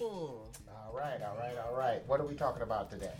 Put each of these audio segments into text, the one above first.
119. All right, all right, all right. What are we talking about today?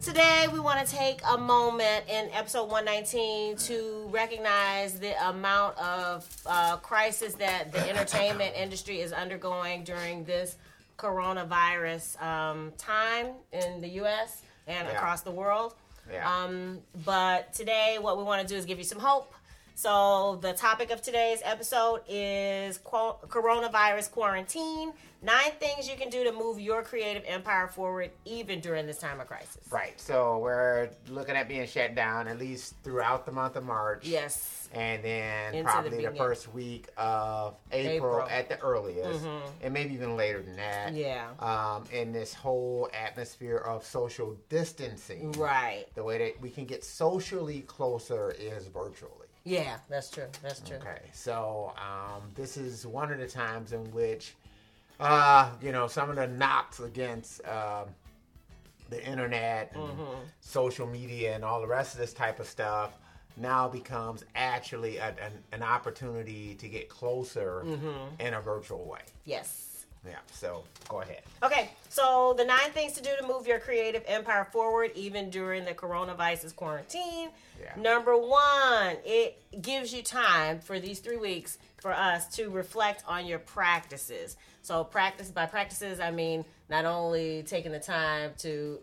Today, we want to take a moment in episode 119 to recognize the amount of uh, crisis that the entertainment industry is undergoing during this coronavirus um, time in the U.S. and Yeah. across the world. Yeah. Um, but today, what we want to do is give you some hope. So, the topic of today's episode is coronavirus quarantine. Nine things you can do to move your creative empire forward, even during this time of crisis. Right. So we're looking at being shut down at least throughout the month of March. Yes. And then Into probably the, beginning. first week of April, April. at the earliest, and maybe even later than that. Yeah. Um, in this whole atmosphere of social distancing. Right. The way that we can get socially closer is virtually. Yeah, that's true. That's true. Okay, so um, this is one of the times in which, uh, you know, some of the knocks against um, the internet and Mm-hmm. social media and all the rest of this type of stuff now becomes actually a, an, an opportunity to get closer Mm-hmm. in a virtual way. Yes. Yeah, so go ahead. Okay, so the nine things to do to move your creative empire forward, even during the coronavirus quarantine. Yeah. Number one, it gives you time for these three weeks for us to reflect on your practices. So, practice by practices, I mean not only taking the time to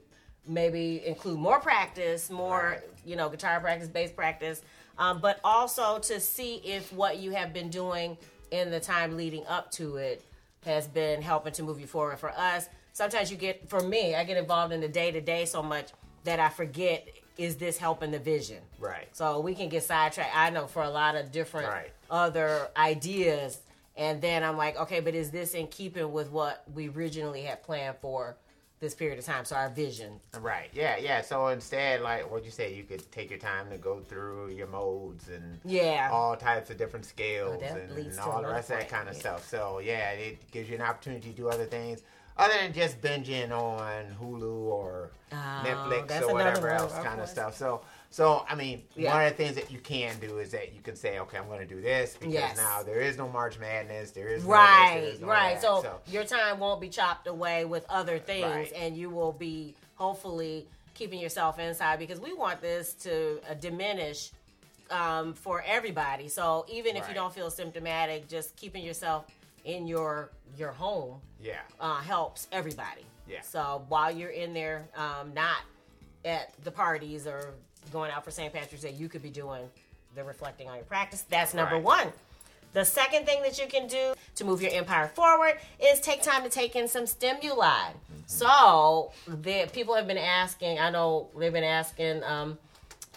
maybe include more practice, more, you know, guitar practice, bass practice, um, but also to see if what you have been doing in the time leading up to it has been helping to move you forward. For us, sometimes you get, for me, I get involved in the day to day so much that I forget is this helping the vision? Right. So we can get sidetracked. I know for a lot of different Right. other ideas. And then I'm like, okay, but is this in keeping with what we originally had planned for this period of time? So our vision. Right. Yeah. Yeah. So instead, like what you say, you could take your time to go through your modes and Yeah. all types of different scales Oh, that and, all the rest of that kind of yeah. stuff. So yeah, it gives you an opportunity to do other things other than just binging on Hulu or Oh, Netflix or whatever else kind of stuff. So. So I mean, Yeah. one of the things that you can do is that you can say, okay, I'm going to do this because Yes. now there is no March Madness, there is no this, there Right, no right. that. So, your time won't be chopped away with other things, Right. and you will be hopefully keeping yourself inside because we want this to uh, diminish um, for everybody. So even if you don't feel symptomatic, just keeping yourself in your your home yeah, uh, helps everybody. Yeah. So while you're in there, um, not at the parties or going out for St. Patrick's Day, you could be doing the reflecting on your practice. That's number Right. one. The second thing that you can do to move your empire forward is take time to take in some stimuli. So the people have been asking. I know they've been asking um,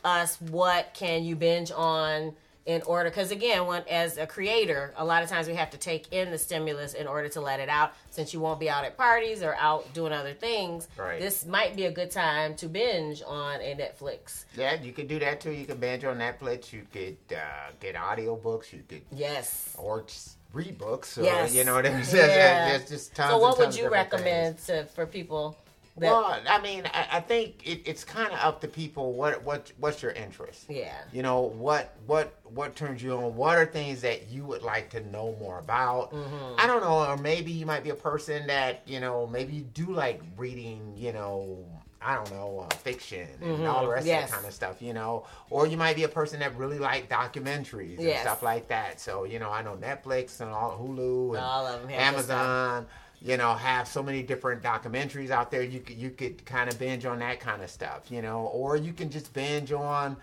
us what can you binge on in order because again when as a creator a lot of times we have to take in the stimulus in order to let it out since you won't be out at parties or out doing other things Right. this might be a good time to binge on a netflix yeah. You could do that too. You could binge on Netflix. You could uh, get audiobooks. You could yes or just read books. Or, Yes. You know, there's, Yeah. there's just tons so what would you recommend to for people that Well, I mean, I, I think it, it's kind of up to people. What what what's your interest? yeah You know what what what turns you on? What are things that you would like to know more about? Mm-hmm. I don't know, or maybe you might be a person that you know maybe you do like reading. You know. I don't know, uh, fiction and all the rest Mm-hmm. Yes. of that kind of stuff, you know. Or you might be a person that really like documentaries and Yes. stuff like that. So, you know, I know Netflix and all Hulu and All of 'em have good stuff. Amazon, you know, have so many different documentaries out there. You could you could kind of binge on that kind of stuff, you know, or you can just binge on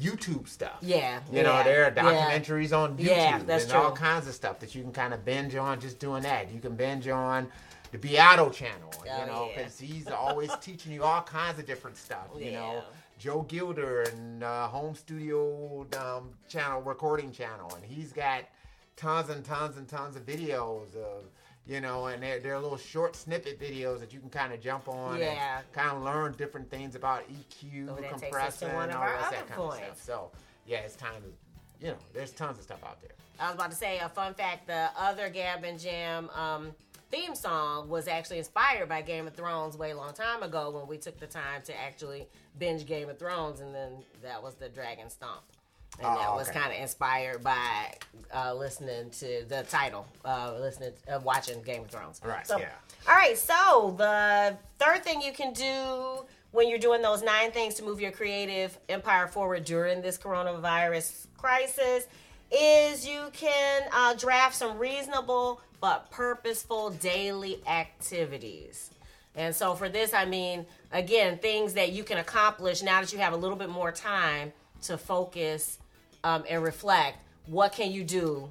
YouTube stuff. yeah You know, there are yeah. documentaries on YouTube Yeah, that's and all kinds of stuff that you can kind of binge on just doing that. You can binge on the Beato channel, Oh, you know, yeah. because he's always teaching you all kinds of different stuff, you know. Joe Gilder and uh, Home Studio um, channel, recording channel, and he's got tons and tons and tons of videos of, you know, and they're, they're little short snippet videos that you can kind of jump on Yeah. and kind of learn different things about EQ, Oh, that takes us to compressing, of all that, kind of stuff. So, yeah, it's time to, you know, there's tons of stuff out there. I was about to say a fun fact: the other Gab and Jam um, theme song was actually inspired by Game of Thrones way long time ago when we took the time to actually binge Game of Thrones, and then that was the Dragon Stomp. And Oh, that was okay. kind of inspired by uh, listening to the title, uh, listening, uh, watching Game of Thrones. Right, So, yeah. All right. So the third thing you can do when you're doing those nine things to move your creative empire forward during this coronavirus crisis is you can uh, draft some reasonable but purposeful daily activities. And so for this, I mean, again, things that you can accomplish now that you have a little bit more time to focus um, and reflect. What can you do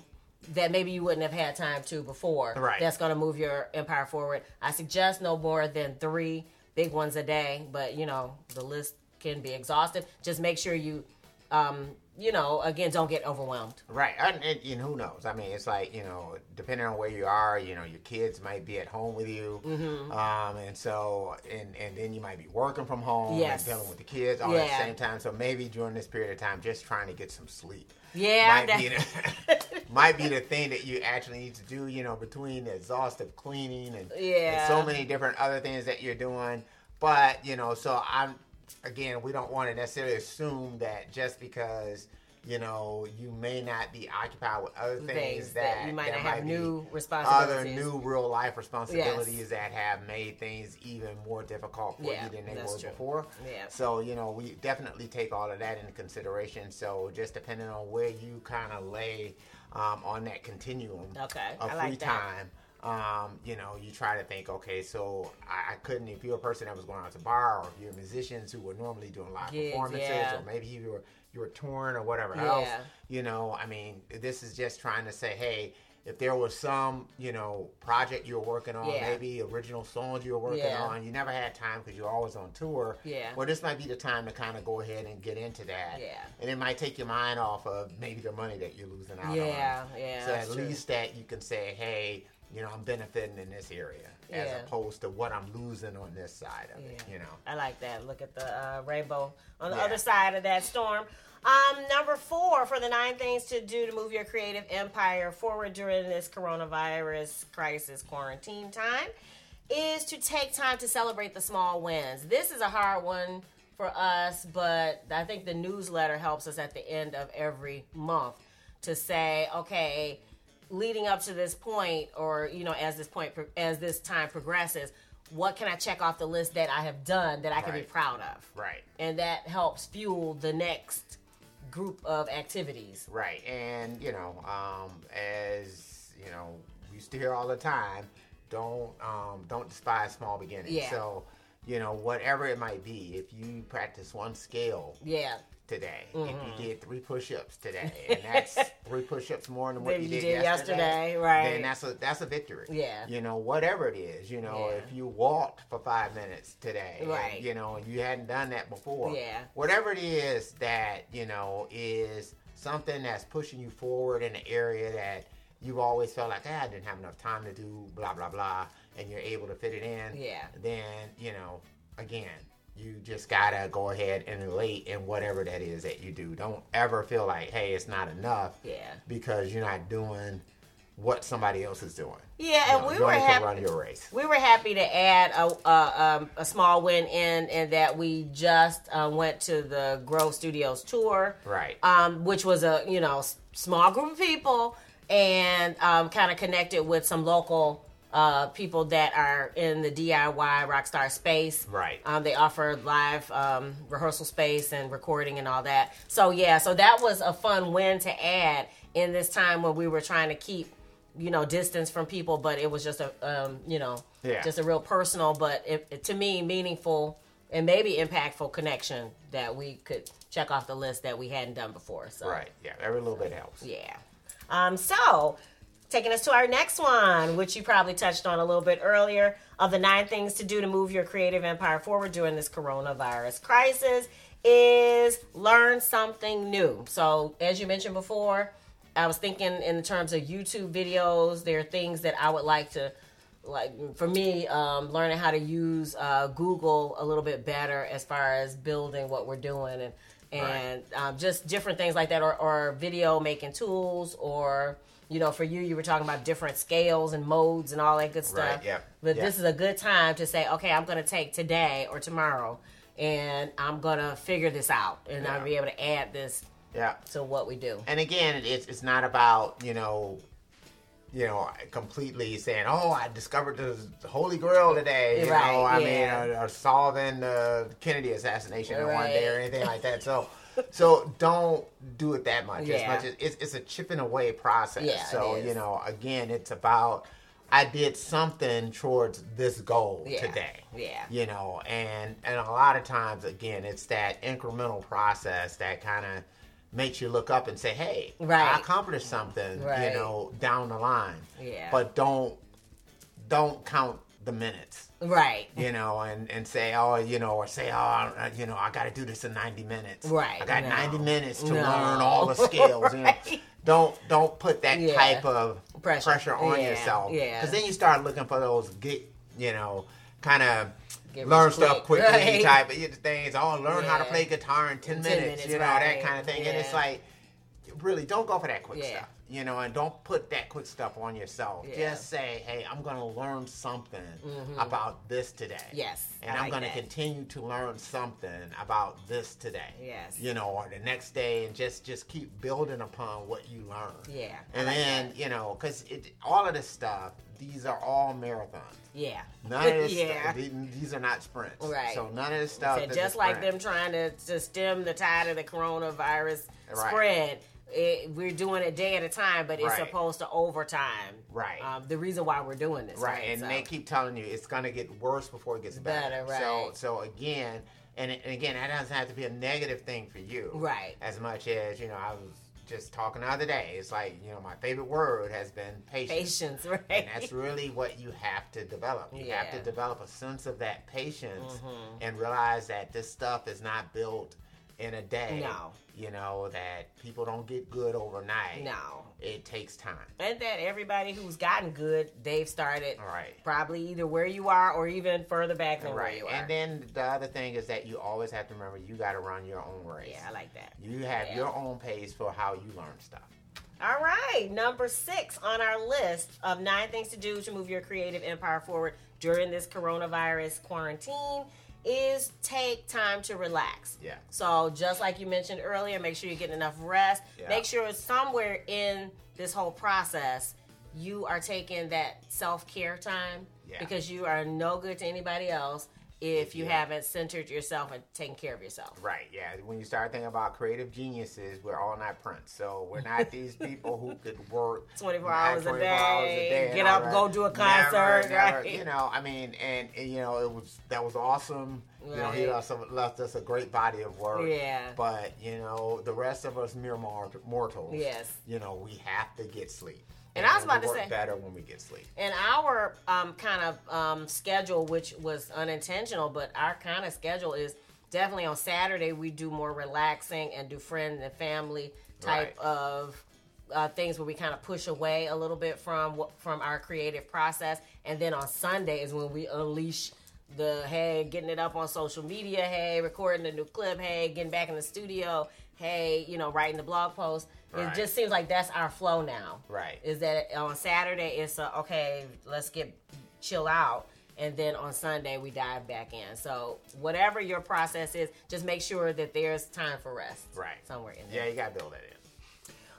that maybe you wouldn't have had time to before? Right. That's going to move your empire forward. I suggest no more than three big ones a day, but you know the list can be exhaustive. Just make sure you, um, you know, again, don't get overwhelmed. Right, and, and, and who knows? I mean, it's like you know, depending on where you are, you know, your kids might be at home with you, Mm-hmm. um, and so, and and then you might be working from home Yes. and dealing with the kids all at the same time. So maybe during this period of time, just trying to get some sleep. Yeah, might be, the, might be the thing that you actually need to do. You know, between the exhaustive cleaning and, and so many different other things that you're doing. But you know, so I'm again, we don't want to necessarily assume that just because you know you may not be occupied with other things, Things that, that you might there not have be new other new real life responsibilities that have made things even more difficult for Yeah, you than they were true. before. Yeah. So you know we definitely take all of that into consideration. So just depending on where you kind of lay um, on that continuum Okay, of I free like that. time. Um, you know, you try to think, okay, so I, I couldn't. If you're a person that was going out to bar, or if you're musicians who were normally doing live Gigs, performances, yeah. or maybe you were you were touring or whatever Yeah. else. You know, I mean, this is just trying to say, hey, if there was some, you know, project you were working on, Yeah. maybe original songs you were working Yeah. on, you never had time because you're always on tour. Yeah. Well, this might be the time to kind of go ahead and get into that. Yeah. And it might take your mind off of maybe the money that you're losing out on. Yeah, yeah, So at true. least that you can say, hey, you know, I'm benefiting in this area as opposed to what I'm losing on this side of it. You know. I like that. Look at the uh, rainbow on the Yeah. other side of that storm. Um, number four for the nine things to do to move your creative empire forward during this coronavirus crisis quarantine time is to take time to celebrate the small wins. This is a hard one for us, but I think the newsletter helps us at the end of every month to say, okay, leading up to this point, or you know, as this point as this time progresses, what can I check off the list that I have done that I can be proud of? Right. And that helps fuel the next group of activities. Right. And, you know, um, as, you know, we used to hear all the time, don't um, don't despise small beginnings. Yeah. So, you know, whatever it might be, if you practice one scale Yeah. Today, Mm-hmm. if you did three push-ups today, and that's three push-ups more than what you you did, did yesterday, yesterday, right. Then that's a that's a victory. Yeah. You know, whatever it is, you know, Yeah. if you walked for five minutes today, and, Right. you know, you hadn't done that before, Yeah. whatever it is that you know is something that's pushing you forward in an area that you've always felt like ah, I didn't have enough time to do blah blah blah and you're able to fit it in Yeah. then you know again you just gotta go ahead and relate in whatever that is that you do don't ever feel like hey it's not enough Yeah. because you're not doing what somebody else is doing Yeah, You and know, we were happy. run your race We were happy to add a a, um, a small win in, and that we just uh, went to the Grove Studios tour, Right. Um, which was a you know small group of people, and um, kind of connected with some local uh, people that are in the DIY rockstar space. Right. Um, they offer live um, rehearsal space and recording and all that. So yeah, so that was a fun win to add in this time when we were trying to keep you know distance from people, but it was just a um, you know Yeah. just a real personal, but it, it- to me meaningful and maybe impactful connection that we could check off the list that we hadn't done before. So right yeah every little bit helps yeah. Um, so, taking us to our next one, which you probably touched on a little bit earlier, of the nine things to do to move your creative empire forward during this coronavirus crisis, is learn something new. So, as you mentioned before, I was thinking in terms of YouTube videos, there are things that I would like to like for me um, learning how to use uh, google a little bit better as far as building what we're doing and and um, just different things like that or, or video making tools or you know for you you were talking about different scales and modes and all that good stuff Right, yeah, but yeah. this is a good time to say okay i'm going to take today or tomorrow and i'm going to figure this out and i'll be able to add this Yeah. to what we do. And again, it's it's not about you know, you know, completely saying, "Oh, I discovered the Holy Grail today." You Right, know, I yeah. mean, or, or solving the Kennedy assassination in one day or anything like that. So, so don't do it that much. As Yeah. much as it's, it's a chipping away process. Yeah, so you know, again, it's about I did something towards this goal Yeah. today Yeah. you know and and a lot of times again it's that incremental process that kind of makes you look up and say hey Right. i accomplished something Right. you know down the line Yeah. but don't don't count the minutes Right. you know and and say oh you know or say oh uh, you know i got to do this in 90 minutes Right. i got No. 90 minutes to No. learn all the skills you know don't don't put that Yeah. type of Pressure. pressure, on Yeah, yourself yeah. because then you start looking for those get you know kind of learn stuff quick, quickly right. type of things oh learn how to play guitar in 10, 10 minutes, minutes, you know right. that kind of thing and it's like really don't go for that quick Yeah. stuff you know and don't put that quick stuff on yourself Yeah. just say hey i'm going to learn something mm-hmm. about this today Yes, and I i'm going to continue to learn something about this today Yes. you know or the next day and just just keep building upon what you learn Yeah. And like then that. you know because it all of this stuff these are all marathons Yeah. none of this yeah. stuff, these, these are not sprints Right. so none of this stuff So just like them trying to, to stem the tide of the coronavirus Right. spread, it, we're doing it day at a time, but it's Right. supposed to overtime. Right. Um, the reason why we're doing this. right Right. and So- they keep telling you it's going to get worse before it gets better, Better, so right. so again and, and again that doesn't have to be a negative thing for you Right. as much as you know i was just talking the other day it's like you know my favorite word has been patience patience, right? and that's really what you have to develop. You have Yeah. Mm-hmm. to develop a sense of that patience and realize that this stuff is not built in a day. No. You know, that people don't get good overnight. no. It takes time. And that everybody who's gotten good, they've started right. probably either where you are or even further back than where you are. And then the other thing is that you always have to remember you got to run your own race. yeah, I like that. You have Yeah. your own pace for how you learn stuff. All right, number six on our list of nine things to do to move your creative empire forward during this coronavirus quarantine is take time to relax. Yeah. So, just like you mentioned earlier, make sure you're getting enough rest. Yeah. Make sure somewhere in this whole process, you are taking that self care time Yeah. because you are no good to anybody else if you Yeah. haven't centered yourself and taken care of yourself. Right, yeah. When you start thinking about creative geniuses, we're all not Prince. So we're not these people who could work 24 nine- hours a 24 hours day, get up, that. go do a concert, never, right? You know, I mean, and, and, you know, it was that was awesome. You know, he Right. left, some, left us a great body of work. Yeah. But you know, the rest of us mere mortals. Yes. You know, we have to get sleep. And I was about to say- better when we get sleep. And our um, kind of um, schedule, which was unintentional, but our kind of schedule is definitely on Saturday we do more relaxing and do friend and family type Right. of uh, things where we kind of push away a little bit from from our creative process, and then on Sunday is when we unleash the hey, getting it up on social media, hey, recording a new clip, hey, getting back in the studio, hey, you know, writing the blog post. Right. It just seems like that's our flow now Right. is that on Saturday it's a, okay, let's get chill out, and then on Sunday we dive back in. So whatever your process is, just make sure that there's time for rest. Right. somewhere in there. Yeah, you gotta build that in.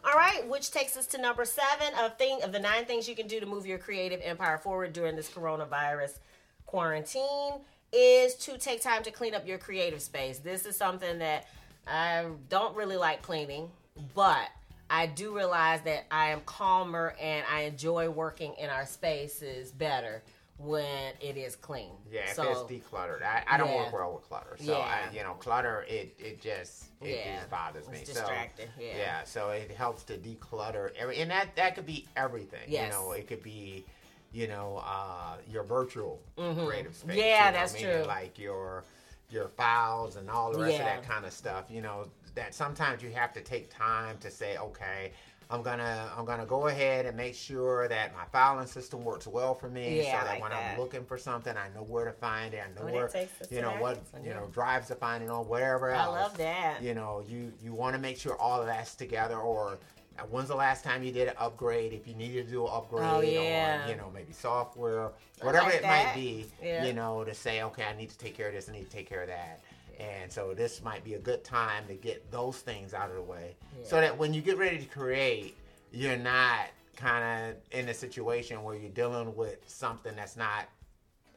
All right, which takes us to number seven of thing of the nine things you can do to move your creative empire forward during this coronavirus quarantine is to take time to clean up your creative space. This is something that I don't really like cleaning, but I do realize that I am calmer and I enjoy working in our spaces better when it is clean. Yeah, if so, it's decluttered. I, I don't Yeah. work well with clutter. So Yeah. I you know, clutter it it just it Yeah. just bothers me. It's So, distracting, yeah. so it helps to declutter every and that that could be everything. Yes. You know, it could be you know, uh, your virtual creative space. Mm-hmm. Yeah, you know, that's true. Like your your files and all the rest Yeah. of that kind of stuff. You know, that sometimes you have to take time to say, okay, I'm gonna I'm gonna go ahead and make sure that my filing system works well for me, Yeah, so that like when that. I'm looking for something, I know where to find it. I know that where you know what you know drives to find it on whatever Else. I love that. You know, you you want to make sure all of that's together. Or uh, when's the last time you did an upgrade? If you needed to do an upgrade, Oh, yeah. on you know maybe software, whatever like it might be. Yeah. You know, to say okay, I need to take care of this, I need to take care of that. And so this might be a good time to get those things out of the way. So that when you get ready to create, you're not kind of in a situation where you're dealing with something that's not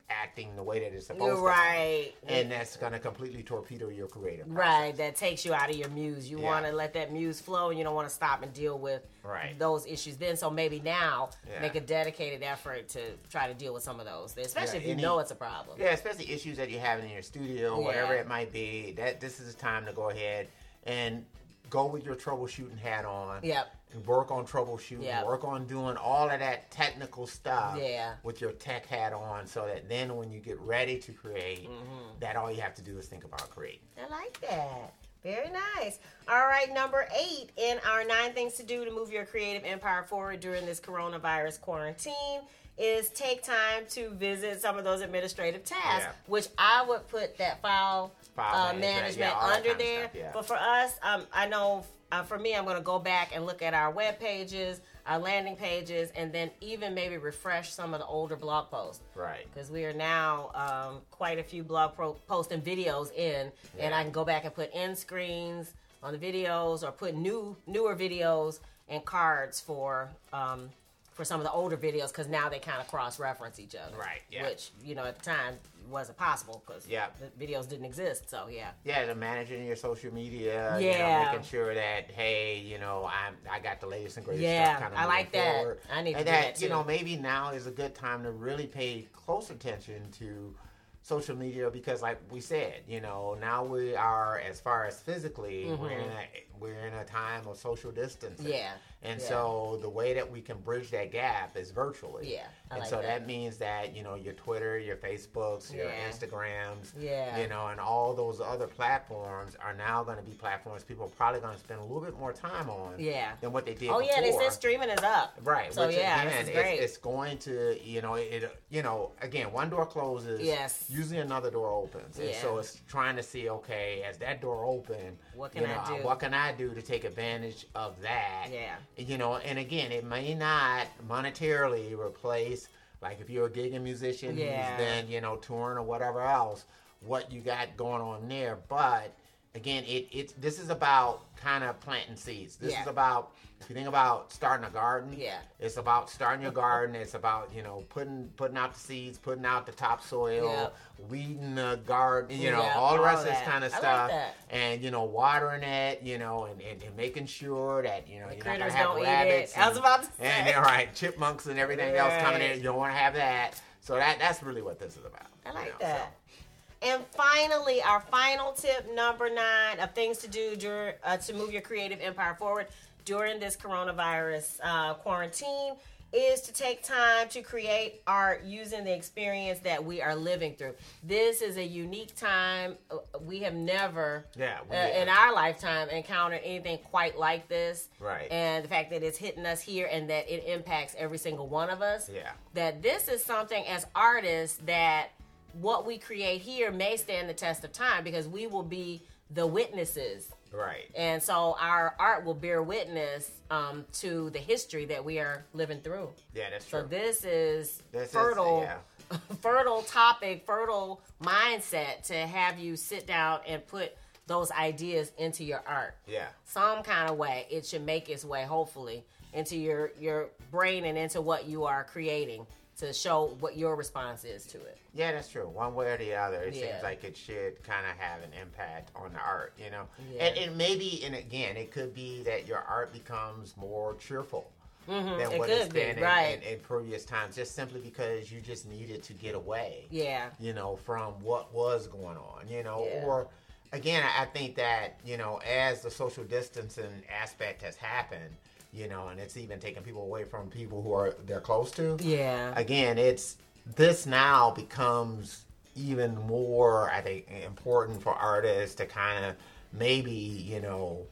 acting the way that it's supposed You're to. right. And that's going to completely torpedo your creative process. Right, that takes you out of your muse. You Yeah. want to let that muse flow, and you don't want to stop and deal with Right. those issues. Then, so maybe now Yeah. make a dedicated effort to try to deal with some of those, especially Yeah, if you any- know it's a problem. Yeah, especially issues that you're having in your studio, whatever it might be. That this is the time to go ahead and go with your troubleshooting hat on. Yep. Work on troubleshooting. Yep. Work on doing all of that technical stuff. Yeah. With your tech hat on, so that then when you get ready to create, Mm-hmm. that all you have to do is think about creating. I like that. Very nice. All right, number eight in our nine things to do to move your creative empire forward during this coronavirus quarantine is take time to visit some of those administrative tasks, Yeah. which I would put that file, File uh, management, yeah, under there. stuff, yeah. But for us, um, I know uh, for me, I'm going to go back and look at our web pages, our landing pages, and then even maybe refresh some of the older blog posts Right. because we are now um, quite a few blog pro- posts and videos in, and I can go back and put end screens on the videos or put new newer videos and cards for um, for some of the older videos because now they kind of cross reference each other. Right, yeah. Which you know at the time wasn't possible because Yeah. the videos didn't exist. So yeah. Yeah, the managing your social media. You Yeah. know, making sure that hey, you know, I'm I got the latest and greatest Yeah, stuff. Kind of I like that. I need and do that, that, you know maybe now is a good time to really pay close attention to social media because, like we said, you know, now we are as far as physically, mm-hmm. we're in a we're in a time of social distancing. Yeah, And yeah. so the way that we can bridge that gap is virtually. Yeah, I and like so that. that means that you know your Twitter, your Facebooks, your Yeah. Instagrams, Yeah. you know, and all those other platforms are now going to be platforms people are probably going to spend a little bit more time on Yeah. than what they did Oh yeah, they said streaming is up. Right. So which yeah, again, this is it's, great. it's going to, you know, it, you know, again, one door closes. Yes. Usually another door opens, and so it's trying to see, okay, as that door open, What can you I do? What can I do to take advantage of that? Yeah. You know, and again, it may not monetarily replace, like if you're a gigging musician Yeah. who's you know, touring or whatever else, what you got going on there, but. Again, it, it's this is about kind of planting seeds. This Yeah. is about if you think about starting a garden. Yeah. It's about starting your garden. It's about you know putting putting out the seeds, putting out the topsoil, Yep. weeding the garden. You know Yeah, all the all rest of this kind of I like stuff, that. and you know watering it. You know and, and, and making sure that you know you're not gonna have don't eat it. rabbits. I was about to say. they're right, chipmunks and everything else coming in. You don't want to have that. So that that's really what this is about. I you like know, that. so. And finally, our final tip, number nine, of things to do during, uh, to move your creative empire forward during this coronavirus uh, quarantine is to take time to create art using the experience that we are living through. This is a unique time. Uh, We have never, Yeah, uh, in our lifetime, encountered anything quite like this. Right. And the fact that it's hitting us here and that it impacts every single one of us Yeah. that this is something as artists that what we create here may stand the test of time because we will be the witnesses Right. and so our art will bear witness um, to the history that we are living through Yeah, that's so true. this is This is- fertile yeah. fertile topic fertile mindset to have you sit down and put those ideas into your art yeah. some kind of way it should make its way hopefully into your your brain and into what you are creating to show what your response is to it Yeah, that's true. One way or the other, it Yeah. seems like it should kind of have an impact on the art, you know. Yeah. And, and maybe, and again, it could be that your art becomes more cheerful than Mm-hmm. it what it's could be, been in, right. in, in previous times, just simply because you just needed to get away, yeah you know, from what was going on, you know, Yeah. or. Again, I think that you know, as the social distancing aspect has happened, you know, and it's even taking people away from people who are they're close to yeah again, it's this now becomes even more, I think, important for artists to kind of maybe, you know,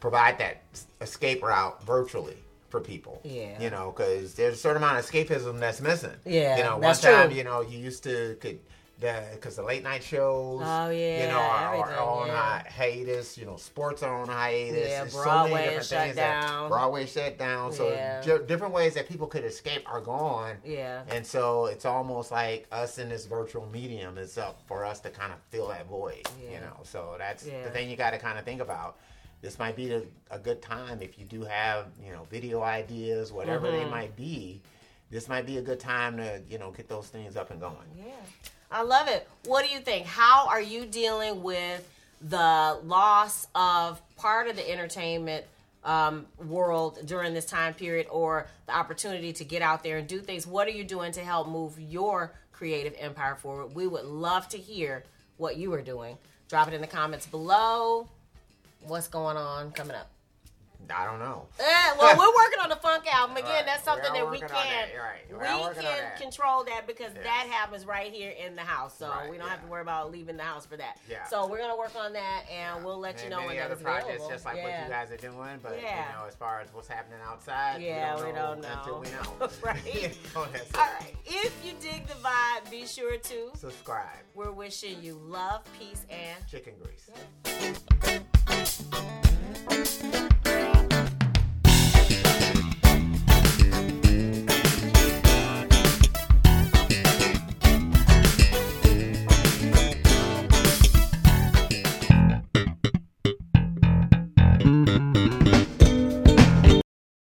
provide that escape route virtually for people. Yeah. You know, because there's a certain amount of escapism that's missing. Yeah, You know, one time, true. you know, you used to could because the late night shows, Oh, yeah, you know, are, are on yeah. hiatus. You know, sports are on hiatus. Yeah, There's so Broadway many different is shut things that- down. Broadway shut down. So Yeah. di- different ways that people could escape are gone. Yeah. And so it's almost like us in this virtual medium is up for us to kind of fill that void. Yeah. You know, so that's the thing you got to kind of think about. This might be a, a good time if you do have you know video ideas, whatever they Mm-hmm. might be. This might be a good time to you know get those things up and going. Yeah. I love it. What do you think? How are you dealing with the loss of part of the entertainment um, world during this time period or the opportunity to get out there and do things? What are you doing to help move your creative empire forward? We would love to hear what you are doing. Drop it in the comments below. What's going on coming up? I don't know. Eh, well, we're working on the funk album again. Right. That's something We that we can that. Right. We we are working on can that. control that because Yeah. that happens right here in the house. So Right, we don't have to worry about leaving the house for that. Yeah. So we're gonna work on that and we'll let you And know when other projects, available. just like what you guys are doing. But Yeah. you know, as far as what's happening outside, Yeah, we we don't know, don't know. until we know. Right. So that's it. All right. If you dig the vibe, be sure to. Subscribe. We're wishing you love, peace, and Chicken grease.